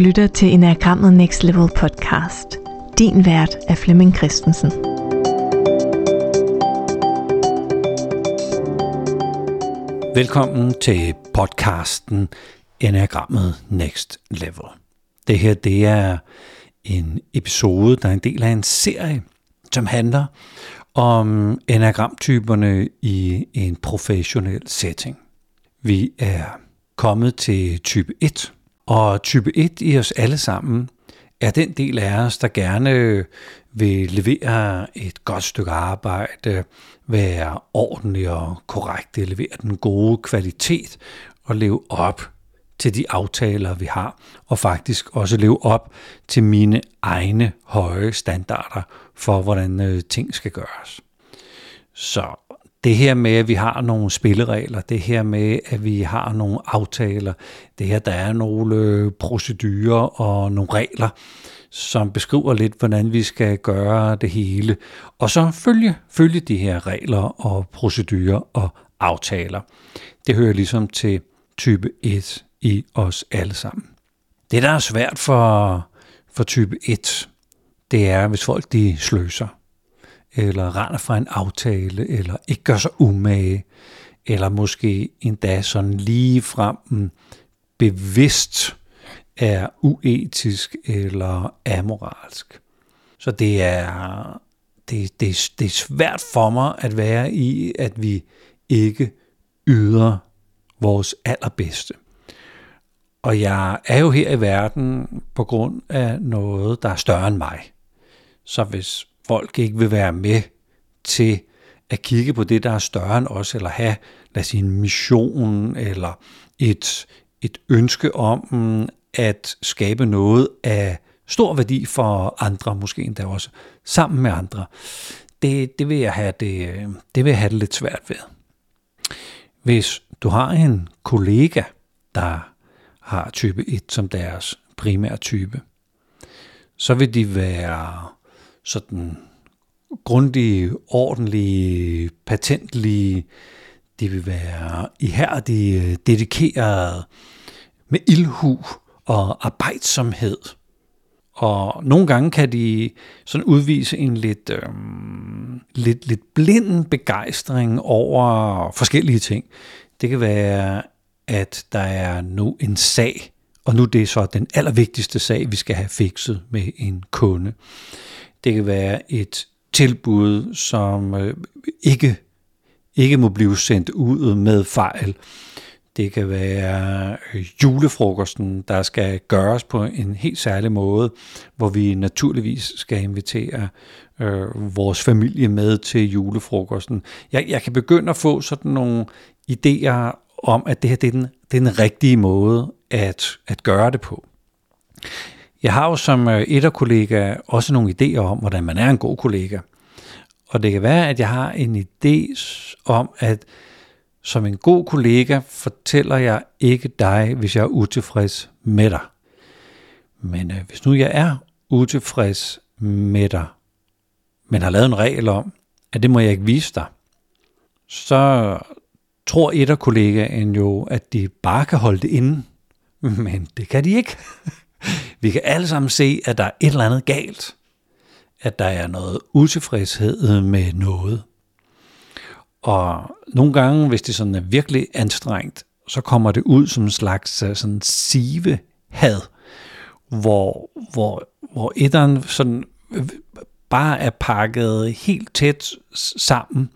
lytter til Enagrammet Next Level podcast. Din vært er Flemming Christensen. Velkommen til podcasten Enagrammet Next Level. Det her det er en episode, der er en del af en serie, som handler om enagramtyperne i en professionel setting. Vi er kommet til type 1, og type 1 i os alle sammen er den del af os, der gerne vil levere et godt stykke arbejde, være ordentlig og korrekt, levere den gode kvalitet og leve op til de aftaler, vi har, og faktisk også leve op til mine egne høje standarder for, hvordan øh, ting skal gøres. Så det her med, at vi har nogle spilleregler, det her med, at vi har nogle aftaler, det her, der er nogle øh, procedurer og nogle regler, som beskriver lidt, hvordan vi skal gøre det hele. Og så følge, følge de her regler og procedurer og aftaler. Det hører ligesom til type 1 i os alle sammen. Det, der er svært for, for type 1, det er, hvis folk de sløser eller render fra en aftale, eller ikke gør sig umage, eller måske endda sådan lige frem mm, bevidst er uetisk eller amoralsk. Så det er, det, det, det er svært for mig at være i, at vi ikke yder vores allerbedste. Og jeg er jo her i verden på grund af noget, der er større end mig. Så hvis folk ikke vil være med til at kigge på det, der er større end os, eller have, lad os sige, en mission, eller et, et ønske om at skabe noget af stor værdi for andre, måske endda også sammen med andre. Det, det, vil jeg have det, det vil jeg have det lidt svært ved. Hvis du har en kollega, der har type 1 som deres primære type, så vil de være sådan grundige, ordentlige, patentlige, de vil være ihærdige, dedikerede, med ildhu og arbejdsomhed. Og nogle gange kan de sådan udvise en lidt, øh, lidt, lidt blind begejstring over forskellige ting. Det kan være, at der er nu en sag, og nu det er så den allervigtigste sag, vi skal have fikset med en kunde. Det kan være et tilbud, som øh, ikke, ikke må blive sendt ud med fejl. Det kan være øh, julefrokosten, der skal gøres på en helt særlig måde, hvor vi naturligvis skal invitere øh, vores familie med til julefrokosten. Jeg, jeg kan begynde at få sådan nogle idéer om, at det her det er, den, det er den rigtige måde at, at gøre det på. Jeg har jo som øh, etterkollega også nogle idéer om, hvordan man er en god kollega. Og det kan være, at jeg har en idé om, at som en god kollega fortæller jeg ikke dig, hvis jeg er utilfreds med dig. Men øh, hvis nu jeg er utilfreds med dig, men har lavet en regel om, at det må jeg ikke vise dig, så tror et af kollegaen jo, at de bare kan holde det inde. Men det kan de ikke. Vi kan alle sammen se, at der er et eller andet galt. At der er noget utilfredshed med noget. Og nogle gange, hvis det sådan er virkelig anstrengt, så kommer det ud som en slags øh, sådan sive had, hvor, hvor, hvor etteren sådan øh, bare er pakket helt tæt sammen,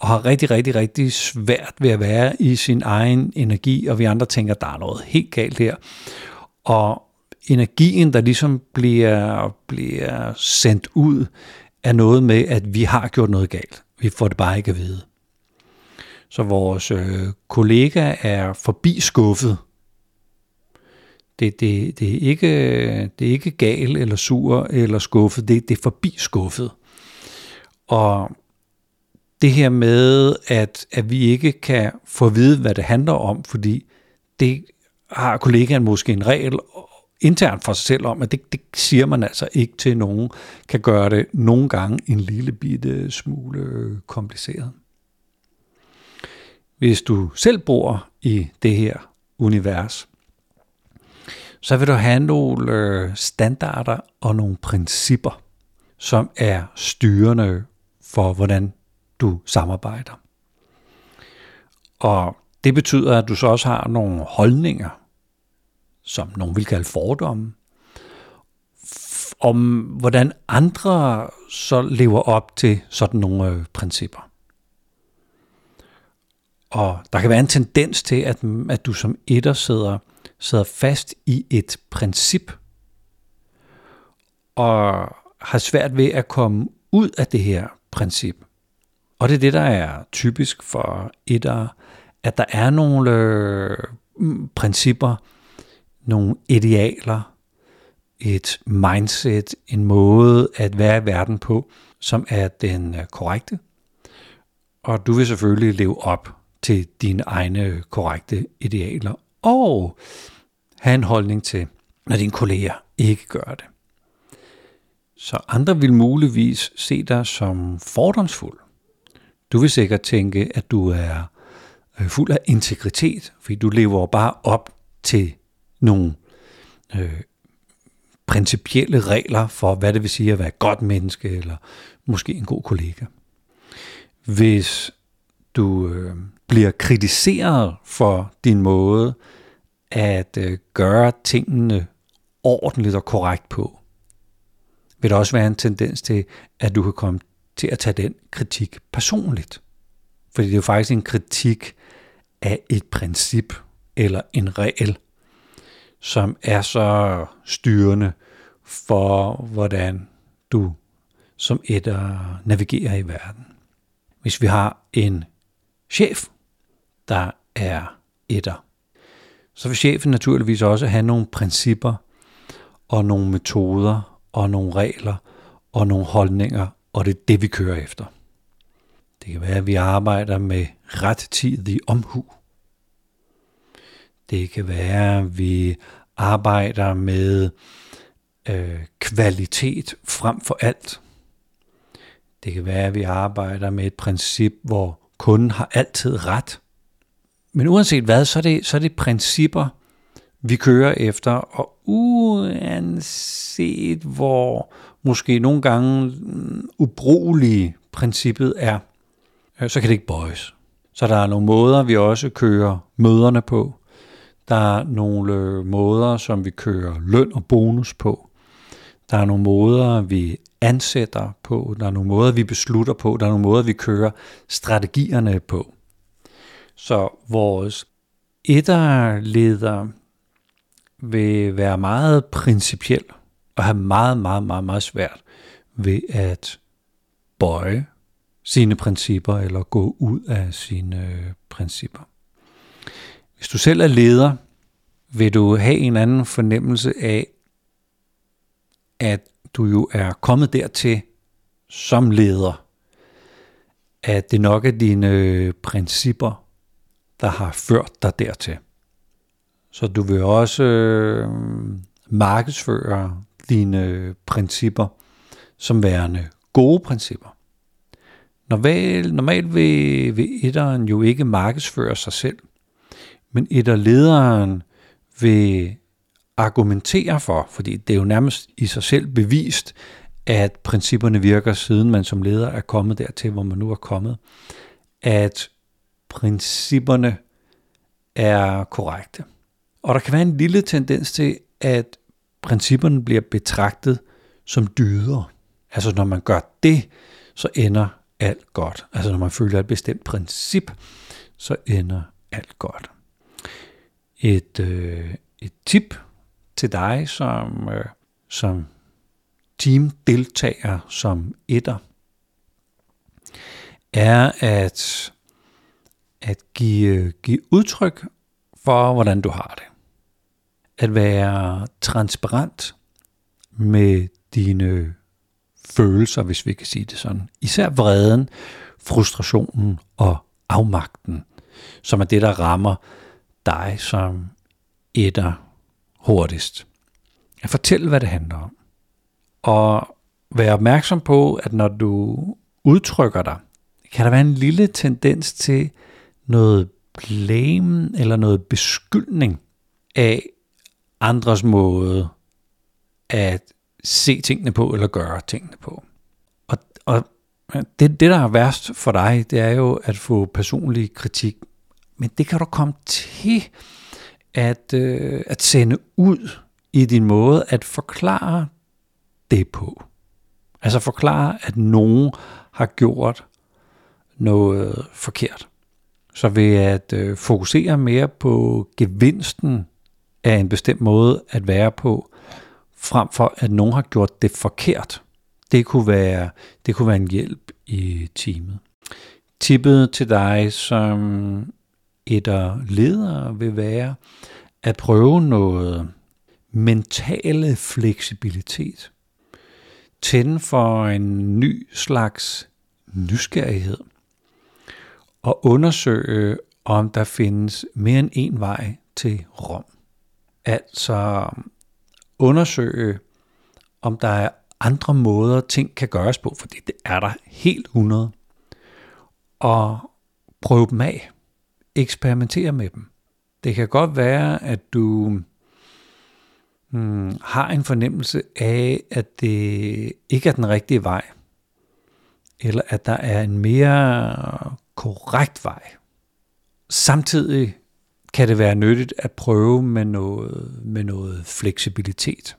og har rigtig, rigtig, rigtig svært ved at være i sin egen energi, og vi andre tænker, der er noget helt galt her. Og energien, der ligesom bliver, bliver sendt ud, er noget med, at vi har gjort noget galt. Vi får det bare ikke at vide. Så vores øh, kollega er forbi skuffet. Det, det, det, er ikke, det er ikke gal eller sur eller skuffet, det, det er forbi skuffet. Og det her med, at, at vi ikke kan få at vide, hvad det handler om, fordi det har kollegaen måske en regel internt for sig selv om, at det, det siger man altså ikke til nogen, kan gøre det nogle gange en lille bitte smule kompliceret. Hvis du selv bor i det her univers, så vil du have nogle øh, standarder og nogle principper, som er styrende for, hvordan du samarbejder. Og det betyder, at du så også har nogle holdninger, som nogen vil kalde fordomme, om hvordan andre så lever op til sådan nogle øh, principper. Og der kan være en tendens til, at, at du som etter sidder, sidder fast i et princip, og har svært ved at komme ud af det her princip. Og det er det, der er typisk for etter, at der er nogle øh, principper, nogle idealer, et mindset, en måde at være i verden på, som er den øh, korrekte. Og du vil selvfølgelig leve op til dine egne øh, korrekte idealer, og have en holdning til, når dine kolleger ikke gør det. Så andre vil muligvis se dig som fordomsfuld. Du vil sikkert tænke, at du er øh, fuld af integritet, fordi du lever bare op til nogle øh, principielle regler for, hvad det vil sige at være et godt menneske, eller måske en god kollega. Hvis du øh, bliver kritiseret for din måde at øh, gøre tingene ordentligt og korrekt på, vil der også være en tendens til, at du kan komme til at tage den kritik personligt. Fordi det er jo faktisk en kritik af et princip eller en regel, som er så styrende for, hvordan du som etter navigerer i verden. Hvis vi har en chef, der er etter, så vil chefen naturligvis også have nogle principper og nogle metoder og nogle regler og nogle holdninger, og det er det, vi kører efter. Det kan være, at vi arbejder med rettidig omhu. Det kan være, at vi arbejder med øh, kvalitet frem for alt. Det kan være, at vi arbejder med et princip, hvor kunden har altid ret. Men uanset hvad, så er det, så er det principper, vi kører efter, og uanset hvor måske nogle gange mm, ubrugelige princippet er, øh, så kan det ikke bøjes. Så der er nogle måder, vi også kører møderne på. Der er nogle øh, måder, som vi kører løn og bonus på. Der er nogle måder, vi ansætter på. Der er nogle måder, vi beslutter på. Der er nogle måder, vi kører strategierne på. Så vores etterleder vil være meget principiel og have meget, meget, meget, meget svært ved at bøje sine principper eller gå ud af sine øh, principper. Hvis du selv er leder, vil du have en anden fornemmelse af, at du jo er kommet dertil som leder, at det nok er dine øh, principper, der har ført dig dertil. Så du vil også øh, markedsføre dine øh, principper som værende gode principper. Normalt, normalt vil, vil etteren jo ikke markedsføre sig selv, men et af lederen vil argumentere for, fordi det er jo nærmest i sig selv bevist, at principperne virker, siden man som leder er kommet dertil, hvor man nu er kommet, at principperne er korrekte. Og der kan være en lille tendens til, at principperne bliver betragtet som dyder. Altså når man gør det, så ender alt godt. Altså når man følger et bestemt princip, så ender alt godt. Et, øh, et tip til dig som, øh, som teamdeltager, som etter, er at, at give, give udtryk for, hvordan du har det. At være transparent med dine følelser, hvis vi kan sige det sådan. Især vreden, frustrationen og afmagten, som er det, der rammer dig som etter hurtigst. At fortælle, hvad det handler om. Og være opmærksom på, at når du udtrykker dig, kan der være en lille tendens til noget blame eller noget beskyldning af andres måde at se tingene på eller gøre tingene på. Og, og det, det, der er værst for dig, det er jo at få personlig kritik. Men det kan du komme til at, øh, at sende ud i din måde at forklare det på. Altså forklare, at nogen har gjort noget forkert. Så ved at øh, fokusere mere på gevinsten af en bestemt måde at være på, frem for at nogen har gjort det forkert. Det kunne være, det kunne være en hjælp i teamet. Tippet til dig som et ledere vil være at prøve noget mentale fleksibilitet. Tænde for en ny slags nysgerrighed og undersøge, om der findes mere end en vej til Rom. Altså undersøge, om der er andre måder, ting kan gøres på, fordi det er der helt 100. Og prøve dem af. Eksperimentere med dem. Det kan godt være, at du hmm, har en fornemmelse af, at det ikke er den rigtige vej, eller at der er en mere korrekt vej. Samtidig kan det være nyttigt at prøve med noget, med noget fleksibilitet.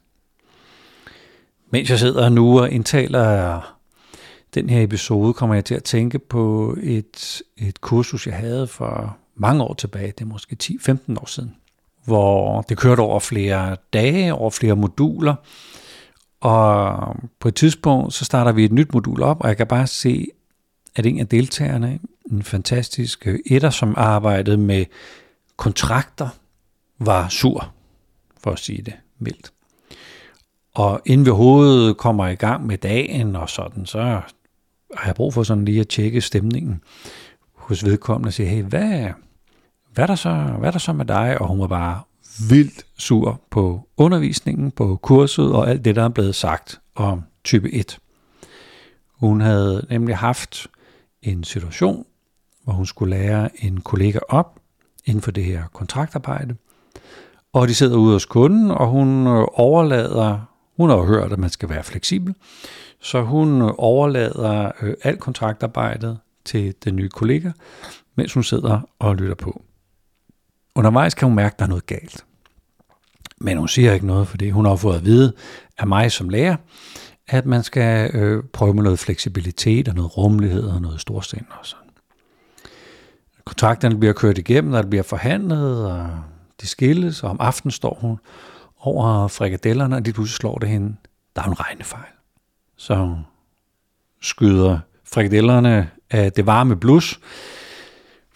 Mens jeg sidder nu og indtaler den her episode, kommer jeg til at tænke på et, et kursus, jeg havde for mange år tilbage, det er måske 10-15 år siden, hvor det kørte over flere dage, over flere moduler, og på et tidspunkt, så starter vi et nyt modul op, og jeg kan bare se, at en af deltagerne, en fantastisk etter, som arbejdede med kontrakter, var sur, for at sige det mildt. Og inden vi overhovedet kommer i gang med dagen og sådan, så har jeg brug for sådan lige at tjekke stemningen hos vedkommende og sige, hey, hvad, hvad, er der så, hvad er der så med dig? Og hun var bare vildt sur på undervisningen, på kurset og alt det, der er blevet sagt om type 1. Hun havde nemlig haft en situation, hvor hun skulle lære en kollega op inden for det her kontraktarbejde. Og de sidder ude hos kunden, og hun øh, overlader, hun har jo hørt, at man skal være fleksibel, så hun øh, overlader øh, alt kontraktarbejdet til den nye kollega, mens hun sidder og lytter på. Undervejs kan hun mærke, at der er noget galt. Men hun siger ikke noget, fordi hun har fået at vide af mig som lærer, at man skal øh, prøve med noget fleksibilitet og noget rummelighed og noget storsind og sådan. Kontrakterne bliver kørt igennem, og der bliver forhandlet, og de skilles, og om aftenen står hun over frikadellerne, og de pludselig slår det hende. Der er en regnefejl. Så hun skyder frikadellerne af det varme blus,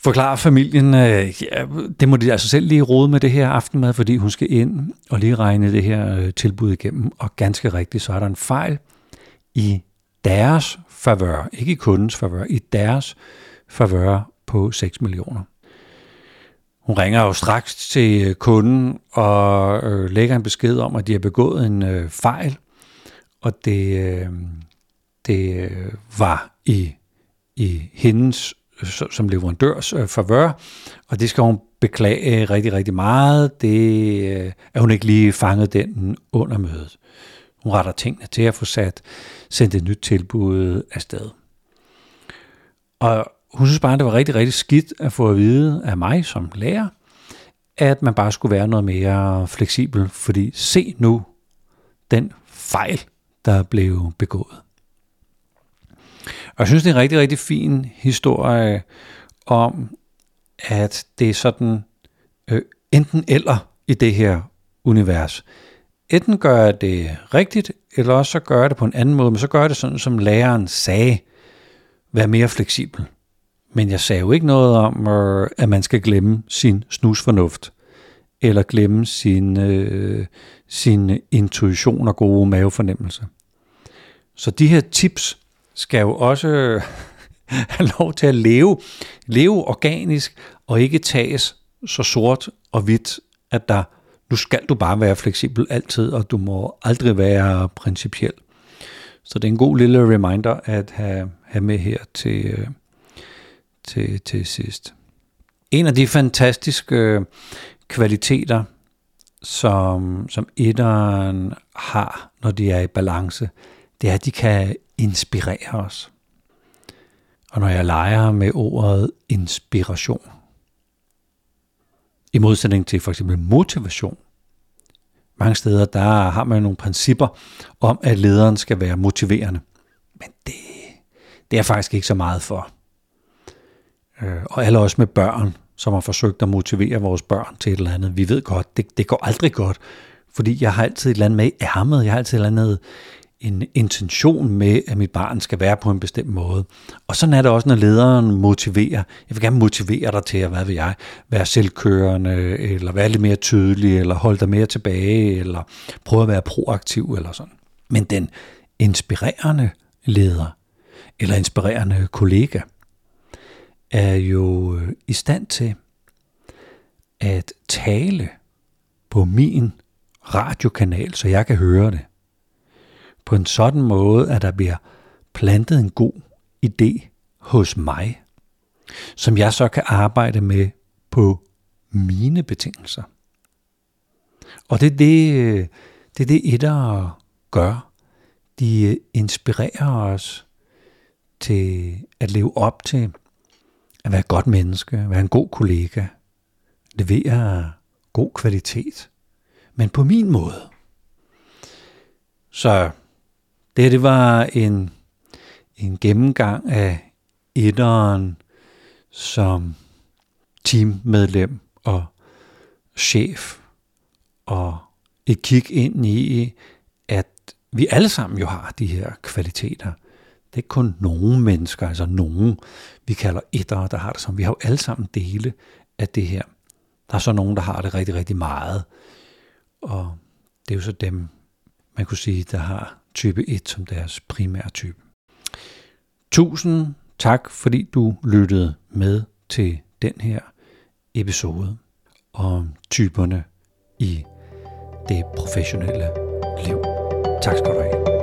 forklarer familien, øh, ja, det må de altså selv lige rode med det her aftenmad, fordi hun skal ind og lige regne det her øh, tilbud igennem. Og ganske rigtigt, så er der en fejl i deres favør, ikke i kundens favør, i deres favør på 6 millioner. Hun ringer jo straks til øh, kunden og øh, lægger en besked om, at de har begået en øh, fejl, og det, øh, det øh, var i, i hendes som leverandørs øh, favør, og det skal hun beklage rigtig, rigtig meget. Det øh, er hun ikke lige fanget den under mødet. Hun retter tingene til at få sat, sendt et nyt tilbud afsted. Og hun synes bare, det var rigtig, rigtig skidt at få at vide af mig som lærer, at man bare skulle være noget mere fleksibel, fordi se nu den fejl, der blev begået. Og jeg synes, det er en rigtig, rigtig fin historie om, at det er sådan øh, enten eller i det her univers. Enten gør jeg det rigtigt, eller også så gør jeg det på en anden måde, men så gør jeg det sådan, som læreren sagde, vær mere fleksibel. Men jeg sagde jo ikke noget om, øh, at man skal glemme sin snusfornuft, eller glemme sin, øh, sin intuition og gode mavefornemmelse. Så de her tips skal jo også have lov til at leve, leve organisk og ikke tages så sort og hvidt, at der nu skal du bare være fleksibel altid, og du må aldrig være principiel. Så det er en god lille reminder at have, have med her til, øh, til, til sidst. En af de fantastiske kvaliteter, som, som etteren har, når de er i balance, det er, at de kan inspirere os. Og når jeg leger med ordet inspiration, i modsætning til for eksempel motivation, mange steder der har man nogle principper om, at lederen skal være motiverende. Men det, det er faktisk ikke så meget for. Øh, og alle os med børn, som har forsøgt at motivere vores børn til et eller andet, vi ved godt, det, det går aldrig godt, fordi jeg har altid et eller andet med i ærmet, jeg har altid et eller andet en intention med, at mit barn skal være på en bestemt måde. Og sådan er det også, når lederen motiverer. Jeg vil gerne motivere dig til at, hvad vil jeg, være selvkørende, eller være lidt mere tydelig, eller holde dig mere tilbage, eller prøve at være proaktiv, eller sådan. Men den inspirerende leder, eller inspirerende kollega, er jo øh, i stand til at tale på min radiokanal, så jeg kan høre det på en sådan måde, at der bliver plantet en god idé hos mig, som jeg så kan arbejde med på mine betingelser. Og det er det, det, er det etter gør. De øh, inspirerer os til at leve op til at være et godt menneske, være en god kollega, levere god kvalitet, men på min måde. Så det, det var en, en gennemgang af etteren som teammedlem og chef, og et kig ind i, at vi alle sammen jo har de her kvaliteter. Det er ikke kun nogle mennesker, altså nogen, vi kalder etter, der har det som. Vi har jo alle sammen dele af det her. Der er så nogen, der har det rigtig, rigtig meget. Og det er jo så dem, man kunne sige, der har type 1 som deres primære type. Tusind tak, fordi du lyttede med til den her episode om typerne i det professionelle liv. Tak skal du have.